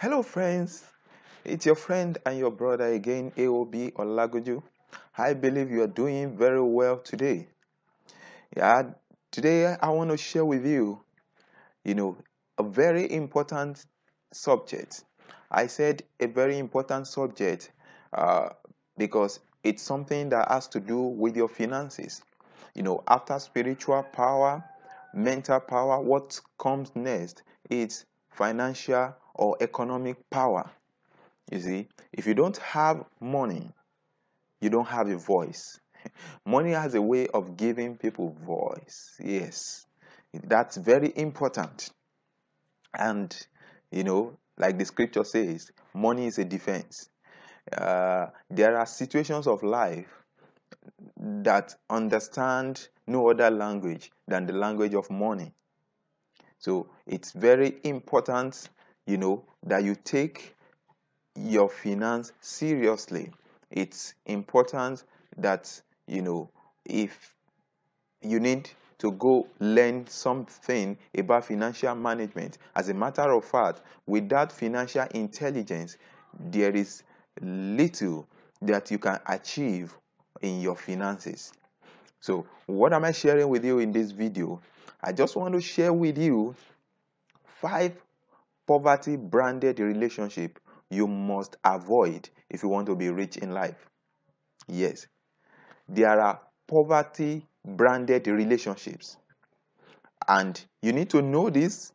Hello, friends. It's your friend and your brother again, AOB Olagunju. I believe you are doing very well today. Yeah, today I want to share with you, you know, a very important subject. I said a very important subject uh, because it's something that has to do with your finances. You know, after spiritual power, mental power, what comes next is financial or economic power. You see, if you don't have money, you don't have a voice. Money has a way of giving people voice. Yes, that's very important. And, you know, like the scripture says, money is a defense. Uh, there are situations of life that understand no other language than the language of money. So it's very important, you know, that you take your finance seriously. It's important that, you know, if you need to go learn something about financial management. As a matter of fact, without financial intelligence, there is little that you can achieve in your finances. So, what am I sharing with you in this video? I just want to share with you five poverty branded relationship you must avoid if you want to be rich in life. Yes, there are poverty branded relationships, and you need to know this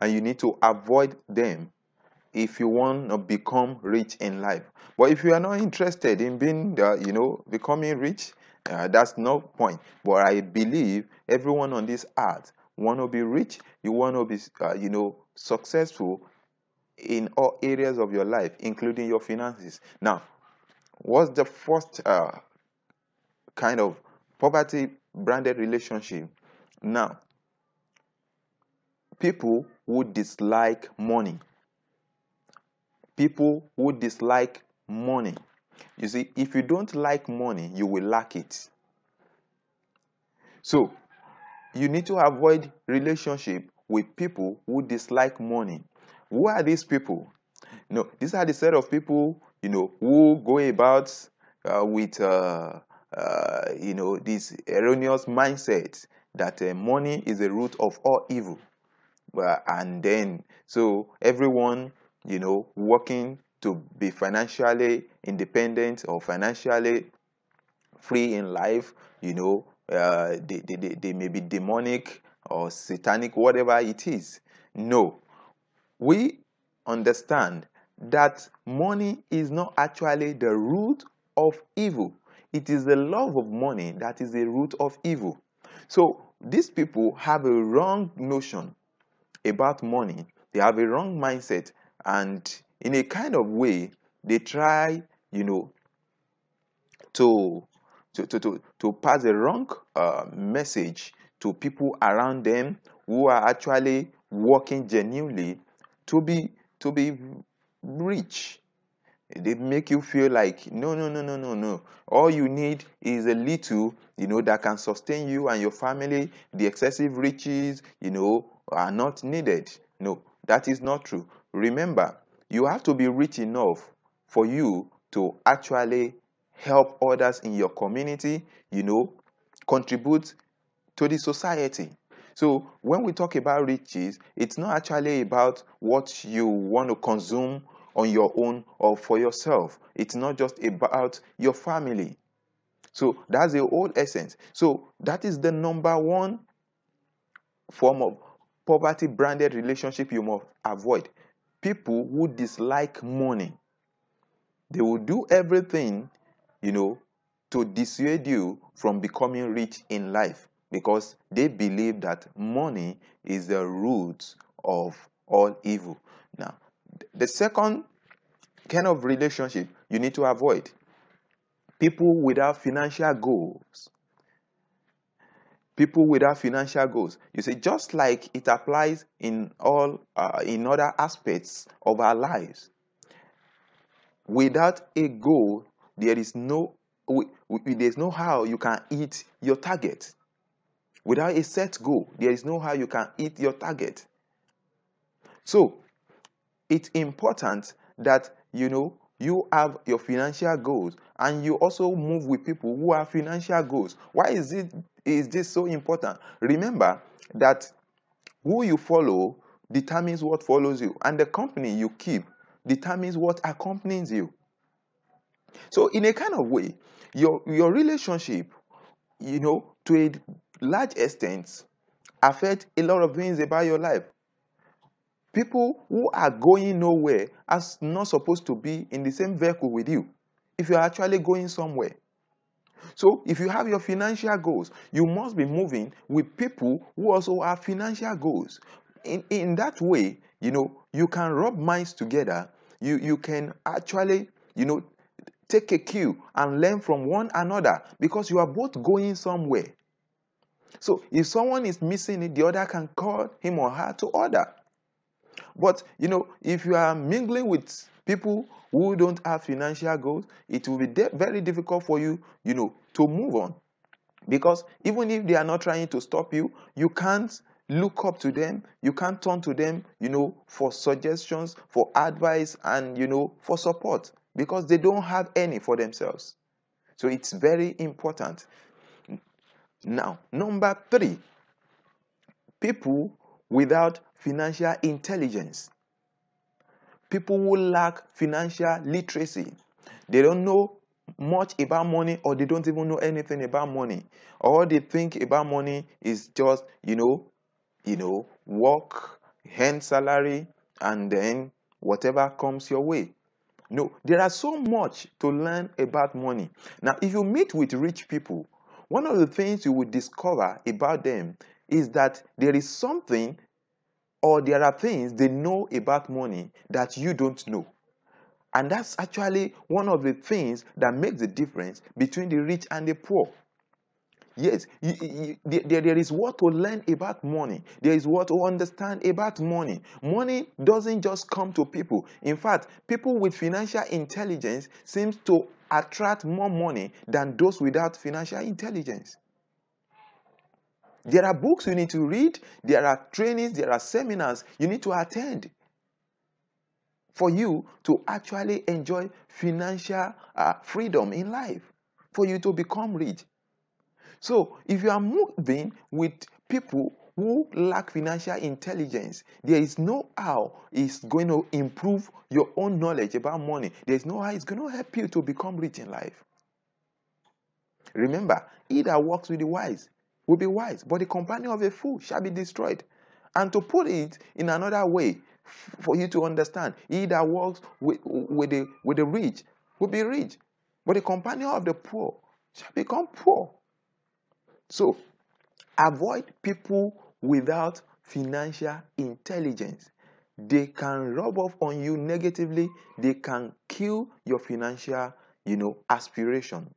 and you need to avoid them if you want to become rich in life. But if you are not interested in being, uh, you know, becoming rich, uh, that's no point. But I believe everyone on this earth want to be rich. You want to be, uh, you know, successful in all areas of your life, including your finances. Now, what's the first uh, kind of poverty branded relationship? Now, people who dislike money. People who dislike money. You see, if you don't like money, you will lack it. So, you need to avoid relationship with people who dislike money. Who are these people? You No, these are the set of people, you know, who go about uh, with, uh, uh, you know, this erroneous mindset that uh, money is the root of all evil. and then, so everyone, you know, working to be financially independent or financially free in life, you know, uh, they, they, they may be demonic or satanic, whatever it is. No. We understand that money is not actually the root of evil. It is the love of money that is the root of evil. So these people have a wrong notion about money. They have a wrong mindset, and in a kind of way, they try, you know, to to to to, to pass a wrong uh, message to people around them who are actually working genuinely to be to be rich. They make you feel like no no no no no no. All you need is a little you know that can sustain you and your family. The excessive riches you know are not needed. No that is not true. Remember you have to be rich enough for you to actually help others in your community you know contribute to the society so when we talk about riches it's not actually about what you want to consume on your own or for yourself. It's not just about your family. So that's the whole essence. So that is the number one form of poverty branded relationship you must avoid. People who dislike money, they will do everything, you know, to dissuade you from becoming rich in life because they believe that money is the root of all evil. Now, the second kind of relationship you need to avoid people without financial goals. People without financial goals. You see, just like it applies in all uh, in other aspects of our lives. Without a goal, there is no there's no how you can hit your target. Without a set goal, there is no how you can hit your target. So, it's important that you know you have your financial goals and you also move with people who have financial goals. Why is it is this so important? Remember that who you follow determines what follows you and the company you keep determines what accompanies you. So in a kind of way your your relationship you know to a large extent affect a lot of things about your life. People who are going nowhere are not supposed to be in the same vehicle with you if you're actually going somewhere. So if you have your financial goals you must be moving with people who also have financial goals. In, in that way you know you can rub minds together. You you can actually you know take a cue and learn from one another because you are both going somewhere so if someone is missing it the other can call him or her to order. But you know if you are mingling with people who don't have financial goals it will be de- very difficult for you you know to move on. Because even if they are not trying to stop you you can't look up to them you can't turn to them you know for suggestions for advice and you know for support. Because they don't have any for themselves. So it's very important now number 3 people without financial intelligence people who lack financial literacy they don't know much about money or they don't even know anything about money all they think about money is just you know you know, work, hand salary, and then whatever comes your way. No, there are so much to learn about money. Now, if you meet with rich people, one of the things you will discover about them is that there is something or there are things they know about money that you don't know. And that's actually one of the things that makes the difference between the rich and the poor. Yes, you, you, there, there is what to learn about money. There is what to understand about money. Money doesn't just come to people. In fact, people with financial intelligence seems to attract more money than those without financial intelligence. There are books you need to read, there are trainings, there are seminars you need to attend for you to actually enjoy financial uh, freedom in life, for you to become rich. So, if you are moving with people who lack financial intelligence, there is no how it's going to improve your own knowledge about money. There is no how it's going to help you to become rich in life. Remember, he that walks with the wise will be wise, but the companion of a fool shall be destroyed. And to put it in another way, for you to understand, he that walks with, with, the, with the rich will be rich, but the companion of the poor shall become poor. So, avoid people without financial intelligence. They can rub off on you negatively. They can kill your financial, you know, aspiration.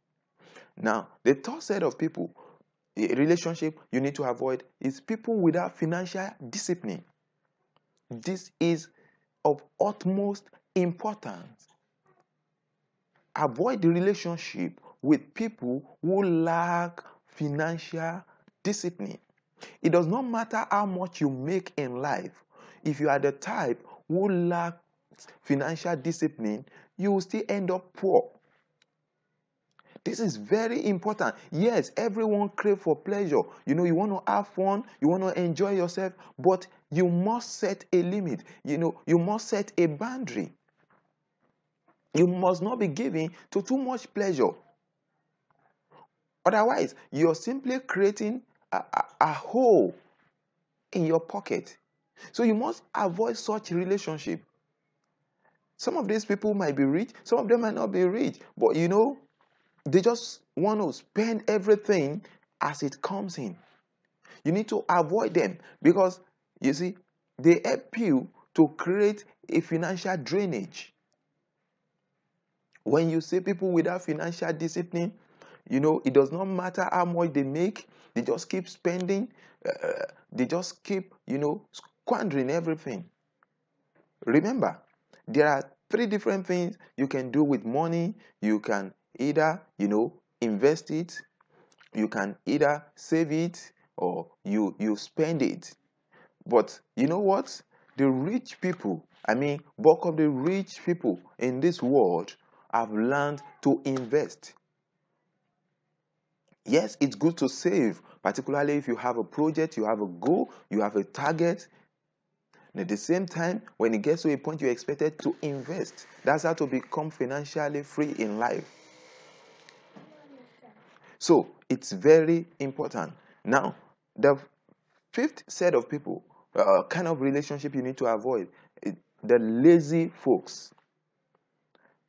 Now, the third set of people, relationship you need to avoid is people without financial discipline. This is of utmost importance. Avoid the relationship with people who lack financial discipline. It does not matter how much you make in life. If you are the type who lacks financial discipline, you will still end up poor. This is very important. Yes, everyone crave for pleasure. You know, you want to have fun, you want to enjoy yourself, but you must set a limit. You know, you must set a boundary. You must not be giving to too much pleasure. Otherwise, you're simply creating a, a, a hole in your pocket. So you must avoid such relationship. Some of these people might be rich, some of them might not be rich, but you know, they just want to spend everything as it comes in. You need to avoid them because you see, they help you to create a financial drainage. When you see people without financial discipline, you know, it does not matter how much they make, they just keep spending, uh, they just keep, you know, squandering everything. Remember, there are three different things you can do with money. You can either, you know, invest it, you can either save it, or you you spend it. But you know what? the rich people, I mean, bulk of the rich people in this world have learned to invest. Yes, it's good to save, particularly if you have a project, you have a goal, you have a target. And at the same time, when it gets to a point you're expected to invest, that's how to become financially free in life. So it's very important. Now, the fifth set of people, uh, kind of relationship you need to avoid, the lazy folks.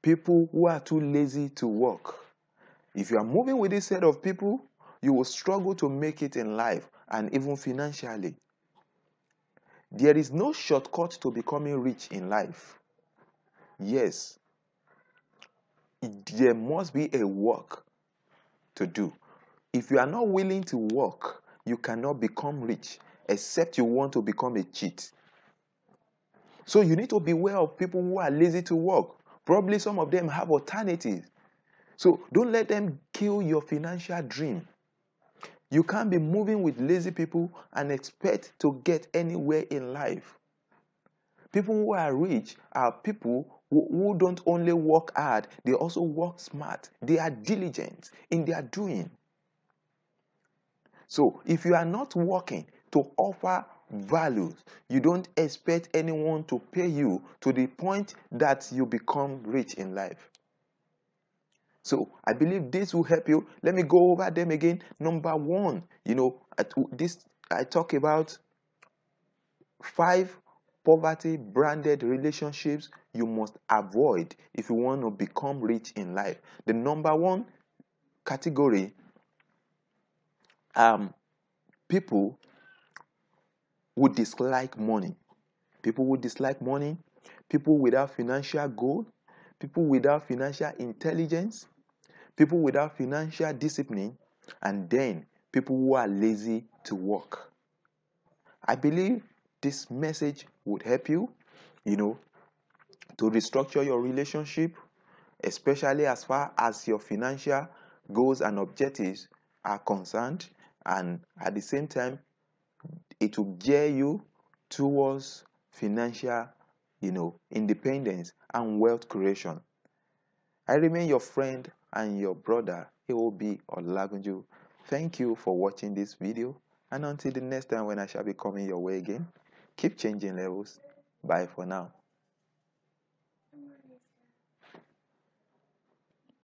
People who are too lazy to work. If you are moving with this set of people, you will struggle to make it in life and even financially. There is no shortcut to becoming rich in life. Yes, there must be a work to do. If you are not willing to work, you cannot become rich except you want to become a cheat. So you need to beware of people who are lazy to work. Probably some of them have alternatives. So don't let them kill your financial dream. You can't be moving with lazy people and expect to get anywhere in life. People who are rich are people who, who don't only work hard, they also work smart. They are diligent in their doing. So if you are not working to offer values, you don't expect anyone to pay you to the point that you become rich in life. So I believe this will help you. Let me go over them again. Number one, you know, this I talk about five poverty branded relationships you must avoid if you want to become rich in life. The number one category um people who dislike money. People who dislike money, people without financial goal, people without financial intelligence, people without financial discipline, and then people who are lazy to work. I believe this message would help you, you know, to restructure your relationship, especially as far as your financial goals and objectives are concerned, and at the same time, it will gear you towards financial, you know, independence and wealth creation. I remain your friend and your brother, AOB Olagunju. Thank you for watching this video. And until the next time when I shall be coming your way again, keep changing levels. Bye for now.